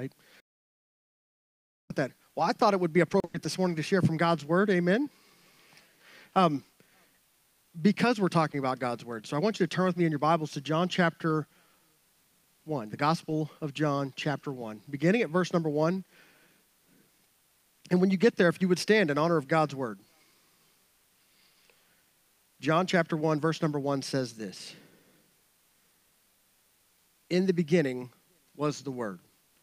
right? That well, I thought it would be appropriate this morning to share from God's word. Amen. Um, because we're talking about God's word, so I want you to turn with me in your Bibles to John chapter one, the Gospel of John chapter one, beginning at verse number one. And when you get there, if you would stand in honor of God's word. John chapter 1, verse number 1 says this In the beginning was the Word,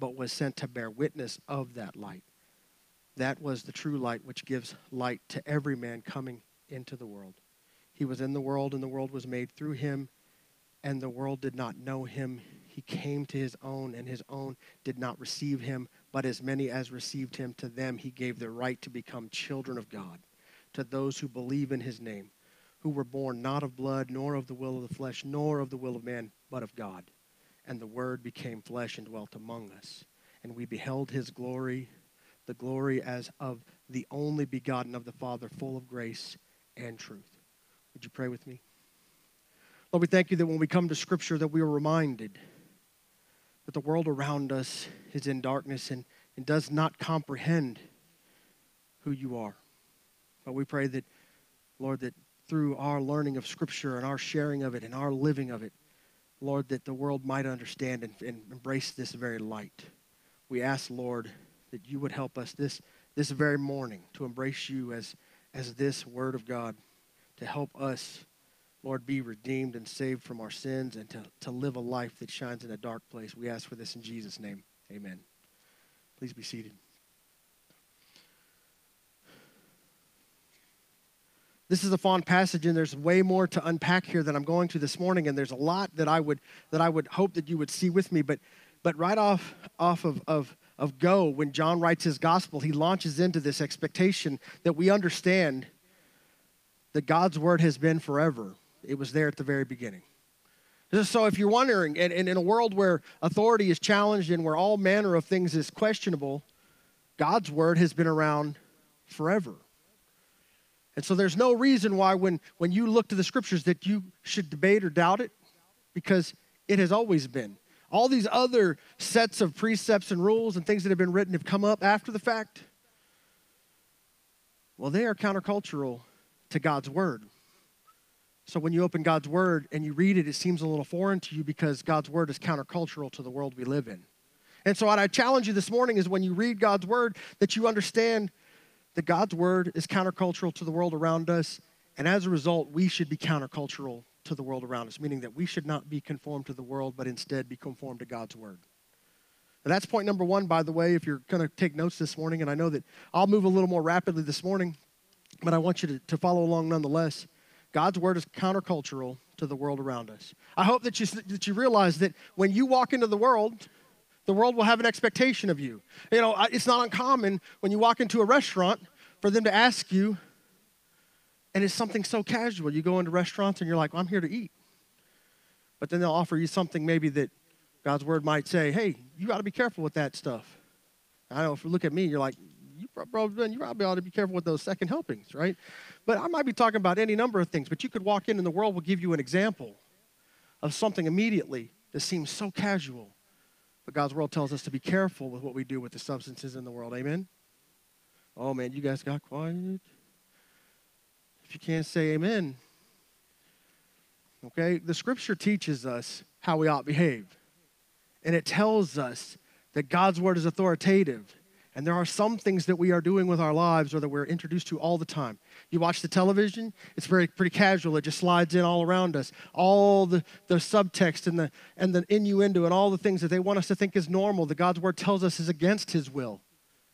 but was sent to bear witness of that light. That was the true light which gives light to every man coming into the world. He was in the world, and the world was made through him, and the world did not know him. He came to his own, and his own did not receive him, but as many as received him, to them he gave the right to become children of God to those who believe in his name, who were born not of blood, nor of the will of the flesh, nor of the will of man, but of God. And the Word became flesh and dwelt among us. And we beheld his glory, the glory as of the only begotten of the Father, full of grace and truth. Would you pray with me? Lord, we thank you that when we come to Scripture that we are reminded that the world around us is in darkness and, and does not comprehend who you are. But we pray that, Lord, that through our learning of Scripture and our sharing of it and our living of it, Lord, that the world might understand and, and embrace this very light. We ask, Lord, that you would help us this, this very morning to embrace you as, as this Word of God, to help us, Lord, be redeemed and saved from our sins and to, to live a life that shines in a dark place. We ask for this in Jesus' name. Amen. Please be seated. This is a fond passage and there's way more to unpack here than i'm going to this morning and there's a lot that i would that i would hope that you would see with me. But but right off off of of of go when john writes his gospel he launches into this expectation that we understand that god's word has been forever. It was there at the very beginning. So if you're wondering and, and in a world where authority is challenged and where all manner of things is questionable god's word has been around forever and so there's no reason why when, when you look to the scriptures that you should debate or doubt it because it has always been. All these other sets of precepts and rules and things that have been written have come up after the fact. Well, they are countercultural to God's word. So when you open God's word and you read it, it seems a little foreign to you because God's word is countercultural to the world we live in. And so what I challenge you this morning is when you read God's word that you understand that God's word is countercultural to the world around us, and as a result, we should be countercultural to the world around us, meaning that we should not be conformed to the world, but instead be conformed to God's word. Now, that's point number one, by the way, if you're going to take notes this morning, and I know that I'll move a little more rapidly this morning, but I want you to, to follow along nonetheless. God's word is countercultural to the world around us. I hope that you, that you realize that when you walk into the world, the world will have an expectation of you. You know, it's not uncommon when you walk into a restaurant for them to ask you, and it's something so casual. You go into restaurants and you're like, well, I'm here to eat. But then they'll offer you something maybe that God's word might say, hey, you got to be careful with that stuff. I know if you look at me, you're like, you probably, you probably ought to be careful with those second helpings, right? But I might be talking about any number of things, but you could walk in and the world will give you an example of something immediately that seems so casual but God's world tells us to be careful with what we do with the substances in the world. Amen? Oh, man, you guys got quiet. If you can't say amen, okay, the scripture teaches us how we ought to behave. And it tells us that God's word is authoritative and there are some things that we are doing with our lives or that we're introduced to all the time. You watch the television, it's very pretty casual. It just slides in all around us. All the, the subtext and the and the innuendo and all the things that they want us to think is normal, that God's word tells us is against his will.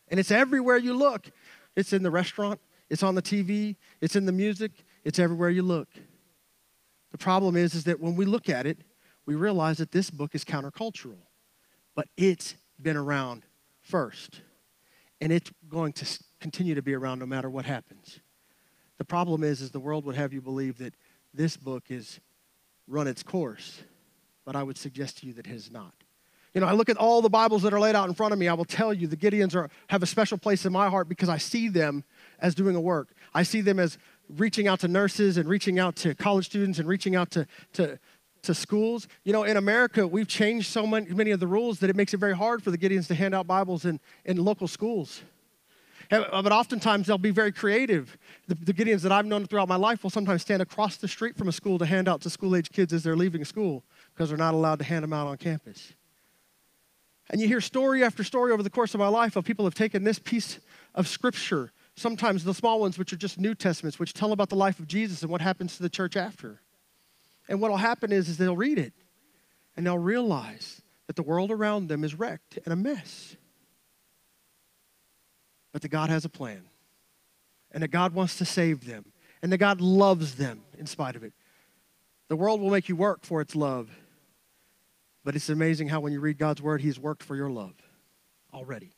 And it's everywhere you look. It's in the restaurant, it's on the TV, it's in the music, it's everywhere you look. The problem is, is that when we look at it, we realize that this book is countercultural, but it's been around first. and it's going to continue to be around no matter what happens. The problem is, is the world would have you believe that this book is run its course, but I would suggest to you that it has not. You know, I look at all the Bibles that are laid out in front of me. I will tell you the Gideons are, have a special place in my heart because I see them as doing a work. I see them as reaching out to nurses and reaching out to college students and reaching out to, to, to schools. You know, in America, we've changed so many, many of the rules that it makes it very hard for the Gideons to hand out Bibles in, in local schools. But oftentimes they'll be very creative. The, the Gideons that I've known throughout my life will sometimes stand across the street from a school to hand out to school age kids as they're leaving school because they're not allowed to hand them out on campus. And you hear story after story over the course of my life of people have taken this piece of scripture, sometimes the small ones, which are just New Testaments, which tell about the life of Jesus and what happens to the church after. And what will happen is, is they'll read it and they'll realize that the world around them is wrecked and a mess. But that God has a plan and that God wants to save them and that God loves them in spite of it. The world will make you work for its love. But it's amazing how when you read God's word, He's worked for your love already.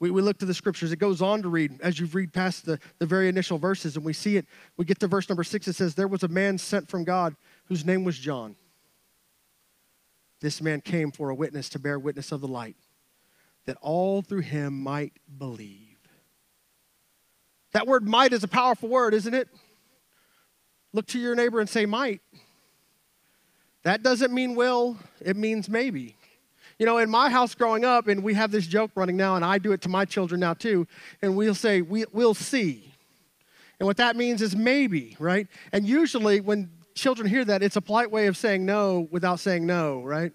We, we look to the scriptures. It goes on to read as you read past the, the very initial verses, and we see it. We get to verse number six. It says, There was a man sent from God whose name was John. This man came for a witness to bear witness of the light, that all through him might believe. That word might is a powerful word, isn't it? Look to your neighbor and say, might. That doesn't mean will, it means maybe. You know, in my house growing up, and we have this joke running now, and I do it to my children now too, and we'll say, we, we'll see. And what that means is maybe, right? And usually when children hear that, it's a polite way of saying no without saying no, right?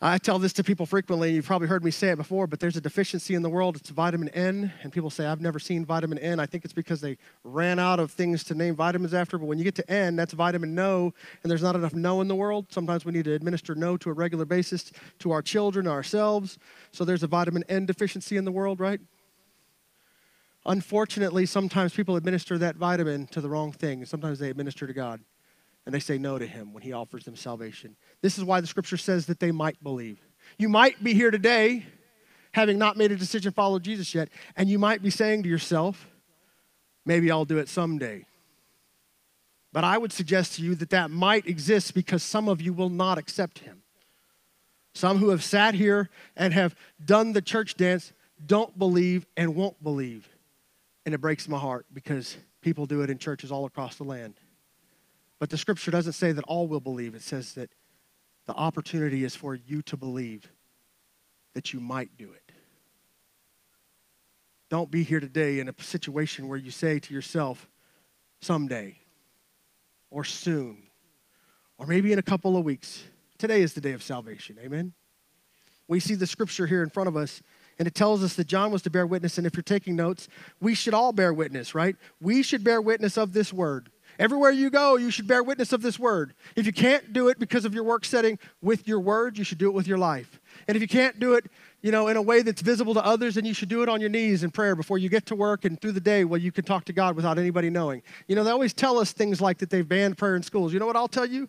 I tell this to people frequently. You've probably heard me say it before, but there's a deficiency in the world. It's vitamin N. And people say, I've never seen vitamin N. I think it's because they ran out of things to name vitamins after. But when you get to N, that's vitamin no. And there's not enough no in the world. Sometimes we need to administer no to a regular basis to our children, ourselves. So there's a vitamin N deficiency in the world, right? Unfortunately, sometimes people administer that vitamin to the wrong thing. Sometimes they administer to God and they say no to him when he offers them salvation. This is why the scripture says that they might believe. You might be here today having not made a decision to follow Jesus yet, and you might be saying to yourself, maybe I'll do it someday. But I would suggest to you that that might exist because some of you will not accept him. Some who have sat here and have done the church dance don't believe and won't believe. And it breaks my heart because people do it in churches all across the land. But the scripture doesn't say that all will believe. It says that the opportunity is for you to believe that you might do it. Don't be here today in a situation where you say to yourself, someday, or soon, or maybe in a couple of weeks. Today is the day of salvation. Amen? We see the scripture here in front of us, and it tells us that John was to bear witness. And if you're taking notes, we should all bear witness, right? We should bear witness of this word. Everywhere you go, you should bear witness of this word. If you can't do it because of your work setting with your word, you should do it with your life. And if you can't do it, you know, in a way that's visible to others, then you should do it on your knees in prayer before you get to work and through the day where you can talk to God without anybody knowing. You know, they always tell us things like that they've banned prayer in schools. You know what I'll tell you?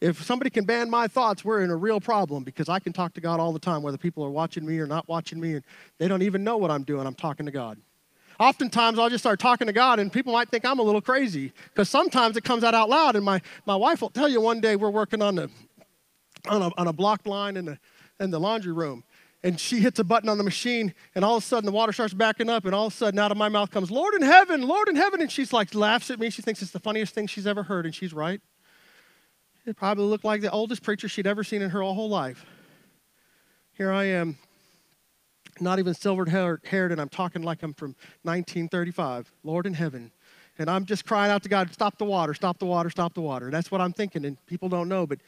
If somebody can ban my thoughts, we're in a real problem because I can talk to God all the time, whether people are watching me or not watching me, and they don't even know what I'm doing. I'm talking to God oftentimes I'll just start talking to God, and people might think I'm a little crazy because sometimes it comes out out loud. And my, my wife will tell you one day we're working on, the, on, a, on a blocked line in the, in the laundry room. And she hits a button on the machine, and all of a sudden the water starts backing up, and all of a sudden out of my mouth comes, Lord in heaven, Lord in heaven. And she's like, laughs at me. She thinks it's the funniest thing she's ever heard, and she's right. It probably looked like the oldest preacher she'd ever seen in her whole life. Here I am, not even silver haired, and I'm talking like I'm from 1935, Lord in heaven. And I'm just crying out to God, stop the water, stop the water, stop the water. That's what I'm thinking, and people don't know, but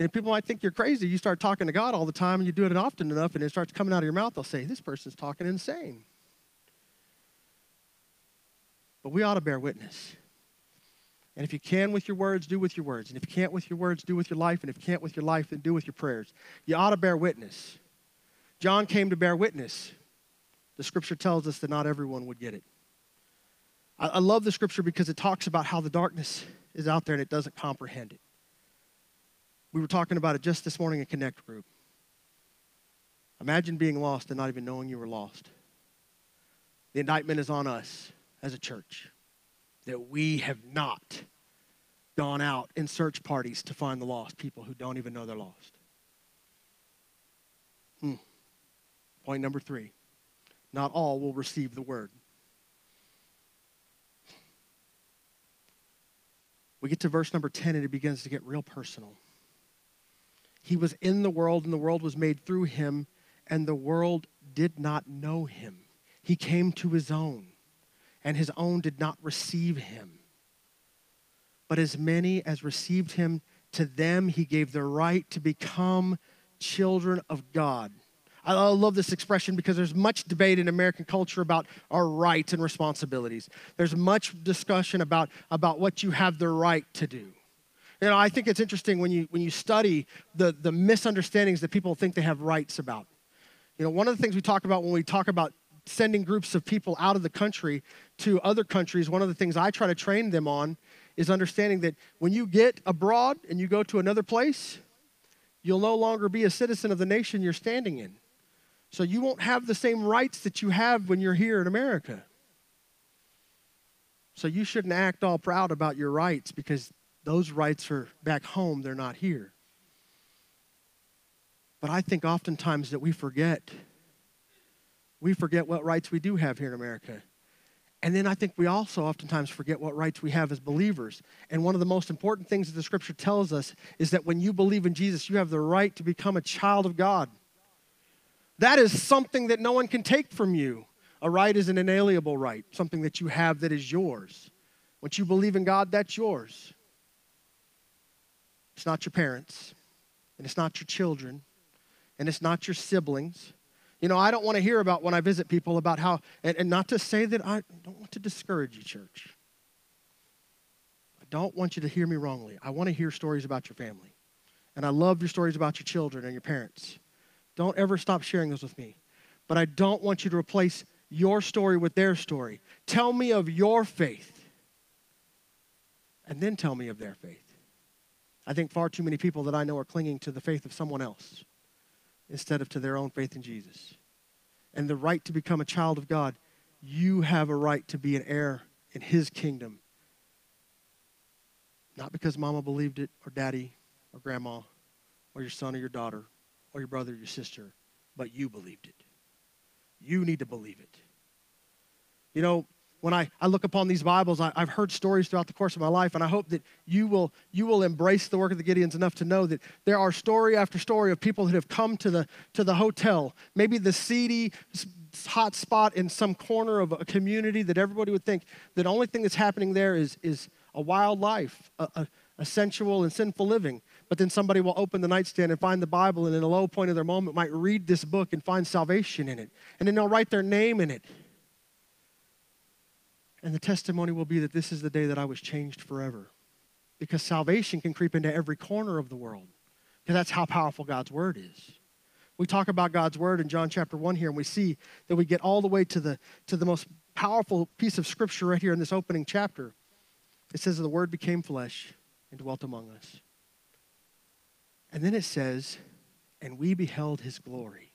and people might think you're crazy. You start talking to God all the time, and you do it often enough, and it starts coming out of your mouth. They'll say, This person's talking insane. But we ought to bear witness. And if you can with your words, do with your words. And if you can't with your words, do with your life. And if you can't with your life, then do with your prayers. You ought to bear witness. John came to bear witness. The scripture tells us that not everyone would get it. I, I love the scripture because it talks about how the darkness is out there and it doesn't comprehend it. We were talking about it just this morning in Connect Group. Imagine being lost and not even knowing you were lost. The indictment is on us as a church that we have not gone out in search parties to find the lost people who don't even know they're lost. Hmm. Point number three not all will receive the word. We get to verse number 10 and it begins to get real personal. He was in the world and the world was made through him, and the world did not know him. He came to his own, and his own did not receive him. But as many as received him, to them he gave the right to become children of God. I love this expression because there's much debate in American culture about our rights and responsibilities. There's much discussion about, about what you have the right to do. You know, I think it's interesting when you, when you study the, the misunderstandings that people think they have rights about. You know, one of the things we talk about when we talk about sending groups of people out of the country to other countries, one of the things I try to train them on is understanding that when you get abroad and you go to another place, you'll no longer be a citizen of the nation you're standing in. So you won't have the same rights that you have when you're here in America. So you shouldn't act all proud about your rights because those rights are back home, they're not here. But I think oftentimes that we forget. We forget what rights we do have here in America. And then I think we also oftentimes forget what rights we have as believers. And one of the most important things that the scripture tells us is that when you believe in Jesus, you have the right to become a child of God. That is something that no one can take from you. A right is an inalienable right, something that you have that is yours. Once you believe in God, that's yours. It's not your parents, and it's not your children, and it's not your siblings. You know, I don't want to hear about when I visit people about how, and, and not to say that I don't want to discourage you, church. I don't want you to hear me wrongly. I want to hear stories about your family. And I love your stories about your children and your parents. Don't ever stop sharing those with me. But I don't want you to replace your story with their story. Tell me of your faith, and then tell me of their faith. I think far too many people that I know are clinging to the faith of someone else instead of to their own faith in Jesus. And the right to become a child of God, you have a right to be an heir in His kingdom. Not because mama believed it, or daddy, or grandma, or your son or your daughter, or your brother or your sister, but you believed it. You need to believe it. You know, when I, I look upon these Bibles, I, have heard stories throughout the course of my life, and I hope that you will, you will embrace the work of the Gideons enough to know that there are story after story of people that have come to the, to the hotel, maybe the seedy hot spot in some corner of a community that everybody would think the only thing that's happening there is, is a wild life, a, a, a sensual and sinful living. But then somebody will open the nightstand and find the Bible, and in a low point of their moment might read this book and find salvation in it. And then they'll write their name in it. And the testimony will be that this is the day that I was changed forever. Because salvation can creep into every corner of the world. Because that's how powerful God's word is. We talk about God's word in John chapter 1 here, and we see that we get all the way to the, to the most powerful piece of scripture right here in this opening chapter. It says, The word became flesh and dwelt among us. And then it says, and we beheld his glory.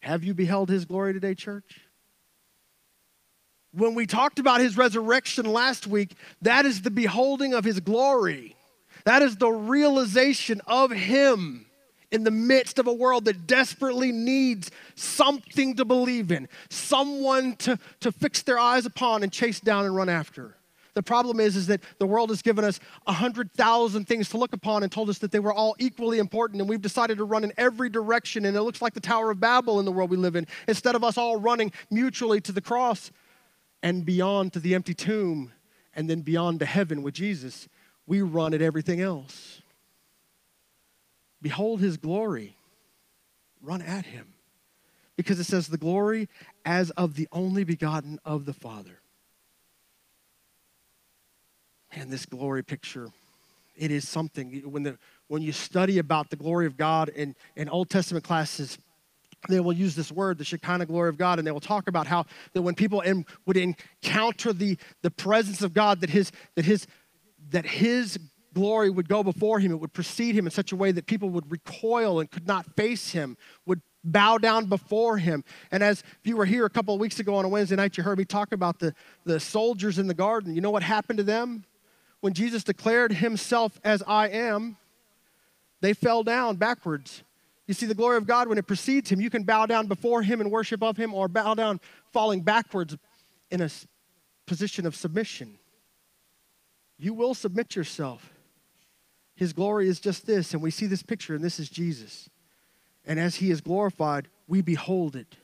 Have you beheld his glory today, church? When we talked about his resurrection last week, that is the beholding of his glory. That is the realization of him in the midst of a world that desperately needs something to believe in, someone to, to fix their eyes upon and chase down and run after. The problem is, is that the world has given us 100,000 things to look upon and told us that they were all equally important, and we've decided to run in every direction, and it looks like the Tower of Babel in the world we live in. Instead of us all running mutually to the cross and beyond to the empty tomb and then beyond to heaven with Jesus, we run at everything else. Behold his glory, run at him. Because it says, the glory as of the only begotten of the Father and this glory picture it is something when the when you study about the glory of god in, in old testament classes they will use this word the shekinah glory of god and they will talk about how that when people in, would encounter the the presence of god that his that his that his glory would go before him it would precede him in such a way that people would recoil and could not face him would bow down before him. And as if you were here a couple of weeks ago on a Wednesday night, you heard me talk about the, the soldiers in the garden. You know what happened to them? When Jesus declared himself as I am, they fell down backwards. You see, the glory of God, when it precedes him, you can bow down before him and worship of him, or bow down falling backwards in a position of submission. You will submit yourself. His glory is just this, and we see this picture, and this is Jesus. And as he is glorified, we behold it.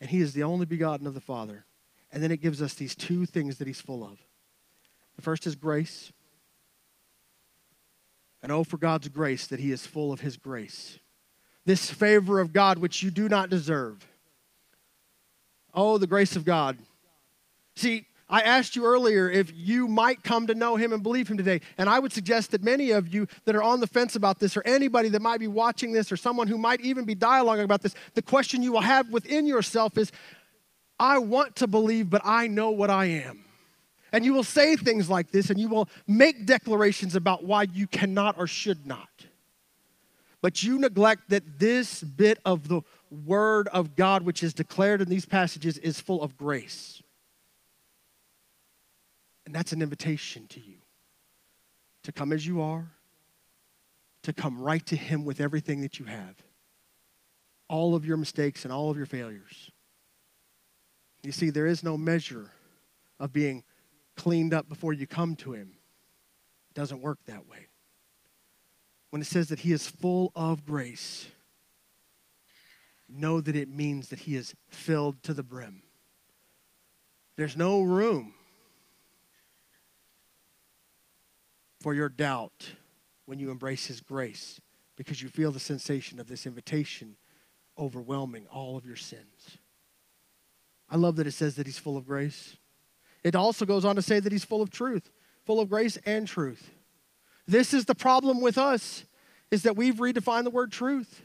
And he is the only begotten of the Father. And then it gives us these two things that he's full of. The first is grace. And oh, for God's grace, that he is full of his grace. This favor of God, which you do not deserve. Oh, the grace of God. See, I asked you earlier if you might come to know him and believe him today. And I would suggest that many of you that are on the fence about this, or anybody that might be watching this, or someone who might even be dialoguing about this, the question you will have within yourself is I want to believe, but I know what I am. And you will say things like this, and you will make declarations about why you cannot or should not. But you neglect that this bit of the Word of God, which is declared in these passages, is full of grace. And that's an invitation to you to come as you are, to come right to Him with everything that you have, all of your mistakes and all of your failures. You see, there is no measure of being cleaned up before you come to Him. It doesn't work that way. When it says that He is full of grace, know that it means that He is filled to the brim. There's no room for your doubt when you embrace His grace because you feel the sensation of this invitation overwhelming all of your sins. I love that it says that He's full of grace. It also goes on to say that He's full of truth, full of grace and truth. This is the problem with us, is that we've redefined the word truth.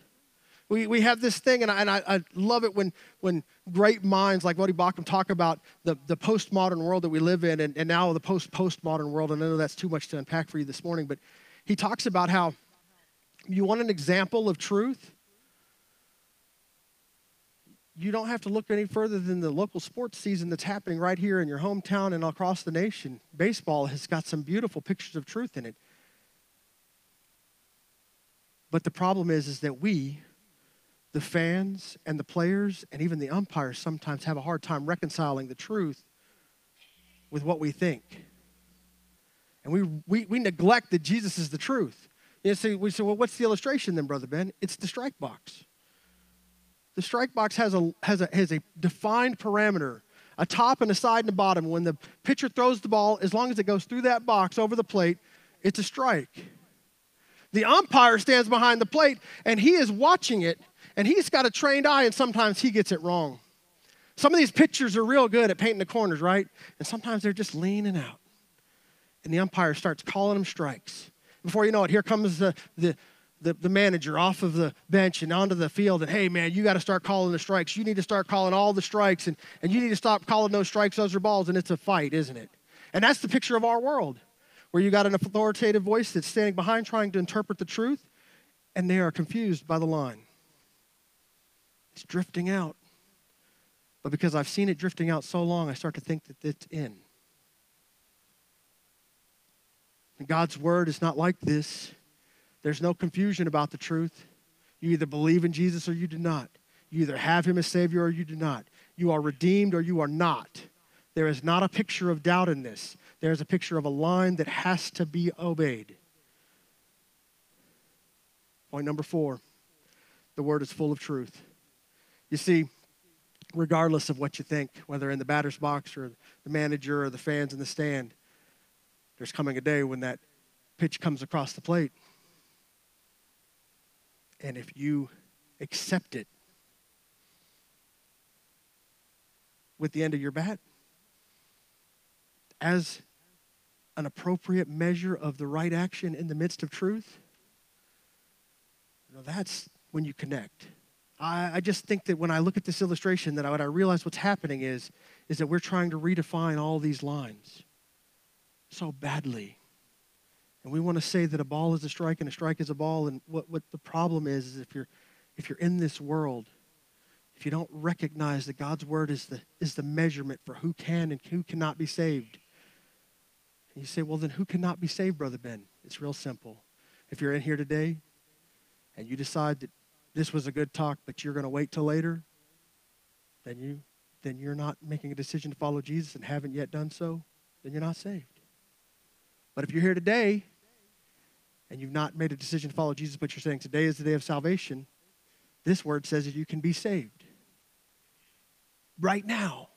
We, we have this thing, and, I, and I, I love it when, when great minds like Voddie Baucham talk about the, the postmodern world that we live in, and, and now the post postmodern world. And I know that's too much to unpack for you this morning, but he talks about how you want an example of truth. You don't have to look any further than the local sports season that's happening right here in your hometown and across the nation. Baseball has got some beautiful pictures of truth in it. But the problem is, is that we the fans and the players and even the umpires sometimes have a hard time reconciling the truth with what we think. And we, we, we neglect that Jesus is the truth. You see, we say, well, what's the illustration then, Brother Ben? It's the strike box. The strike box has a, has a, has a defined parameter, a top and a side and a bottom. When the pitcher throws the ball, as long as it goes through that box over the plate, it's a strike. The umpire stands behind the plate and he is watching it and he's got a trained eye, and sometimes he gets it wrong. Some of these pitchers are real good at painting the corners, right? And sometimes they're just leaning out. And the umpire starts calling them strikes. Before you know it, here comes the, the, the, the manager off of the bench and onto the field. And hey, man, you got to start calling the strikes. You need to start calling all the strikes. And, and you need to stop calling those strikes, those are balls. And it's a fight, isn't it? And that's the picture of our world, where you got an authoritative voice that's standing behind trying to interpret the truth, and they are confused by the line. It's drifting out. But because I've seen it drifting out so long, I start to think that it's in. And God's word is not like this. There's no confusion about the truth. You either believe in Jesus or you do not. You either have him as Savior or you do not. You are redeemed or you are not. There is not a picture of doubt in this. There is a picture of a line that has to be obeyed. Point number four the word is full of truth. You see, regardless of what you think, whether in the batter's box or the manager or the fans in the stand, there's coming a day when that pitch comes across the plate. And if you accept it with the end of your bat as an appropriate measure of the right action in the midst of truth, you know, that's when you connect. I, I just think that when I look at this illustration, that I, what I realize what's happening is, is that we're trying to redefine all these lines so badly. And we want to say that a ball is a strike and a strike is a ball. And what, what the problem is, is if you're, if you're in this world, if you don't recognize that God's word is the, is the measurement for who can and who cannot be saved, and you say, well, then who cannot be saved, Brother Ben? It's real simple. If you're in here today and you decide that this was a good talk, but you're going to wait till later, then you then you're not making a decision to follow Jesus and haven't yet done so, then you're not saved. But if you're here today and you've not made a decision to follow Jesus, but you're saying today is the day of salvation, this word says that you can be saved right now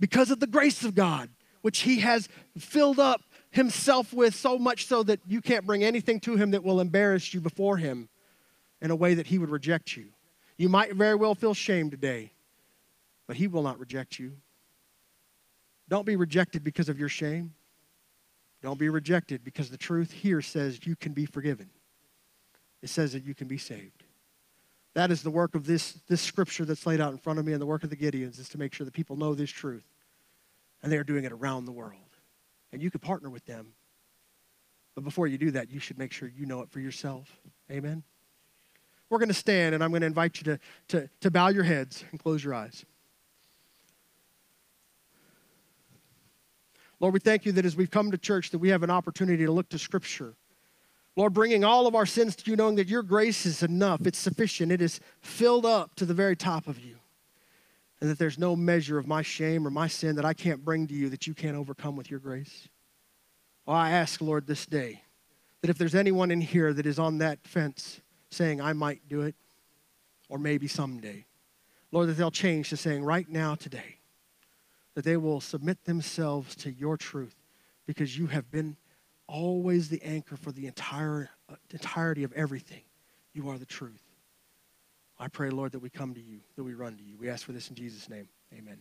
because of the grace of God, which He has filled up Himself with so much so that you can't bring anything to Him that will embarrass you before Him in a way that He would reject you. You might very well feel shame today, but He will not reject you. Don't be rejected because of your shame. Don't be rejected because the truth here says you can be forgiven. It says that you can be saved. That is the work of this, this scripture that's laid out in front of me and the work of the Gideons is to make sure that people know this truth. And they are doing it around the world. And you can partner with them. But before you do that, you should make sure you know it for yourself. Amen? We're going to stand, and I'm going to invite you to, to, to bow your heads and close your eyes. Lord, we thank you that as we've come to church that we have an opportunity to look to Scripture Lord, bringing all of our sins to you, knowing that your grace is enough, it's sufficient, it is filled up to the very top of you. And that there's no measure of my shame or my sin that I can't bring to you that you can't overcome with your grace. Well, I ask, Lord, this day that if there's anyone in here that is on that fence saying, I might do it, or maybe someday, Lord, that they'll change to saying, right now, today, that they will submit themselves to your truth because you have been always the anchor for the entire uh, entirety of everything. You are the truth. I pray, Lord, that we come to you, that we run to you. We ask for this in Jesus' name. Amen.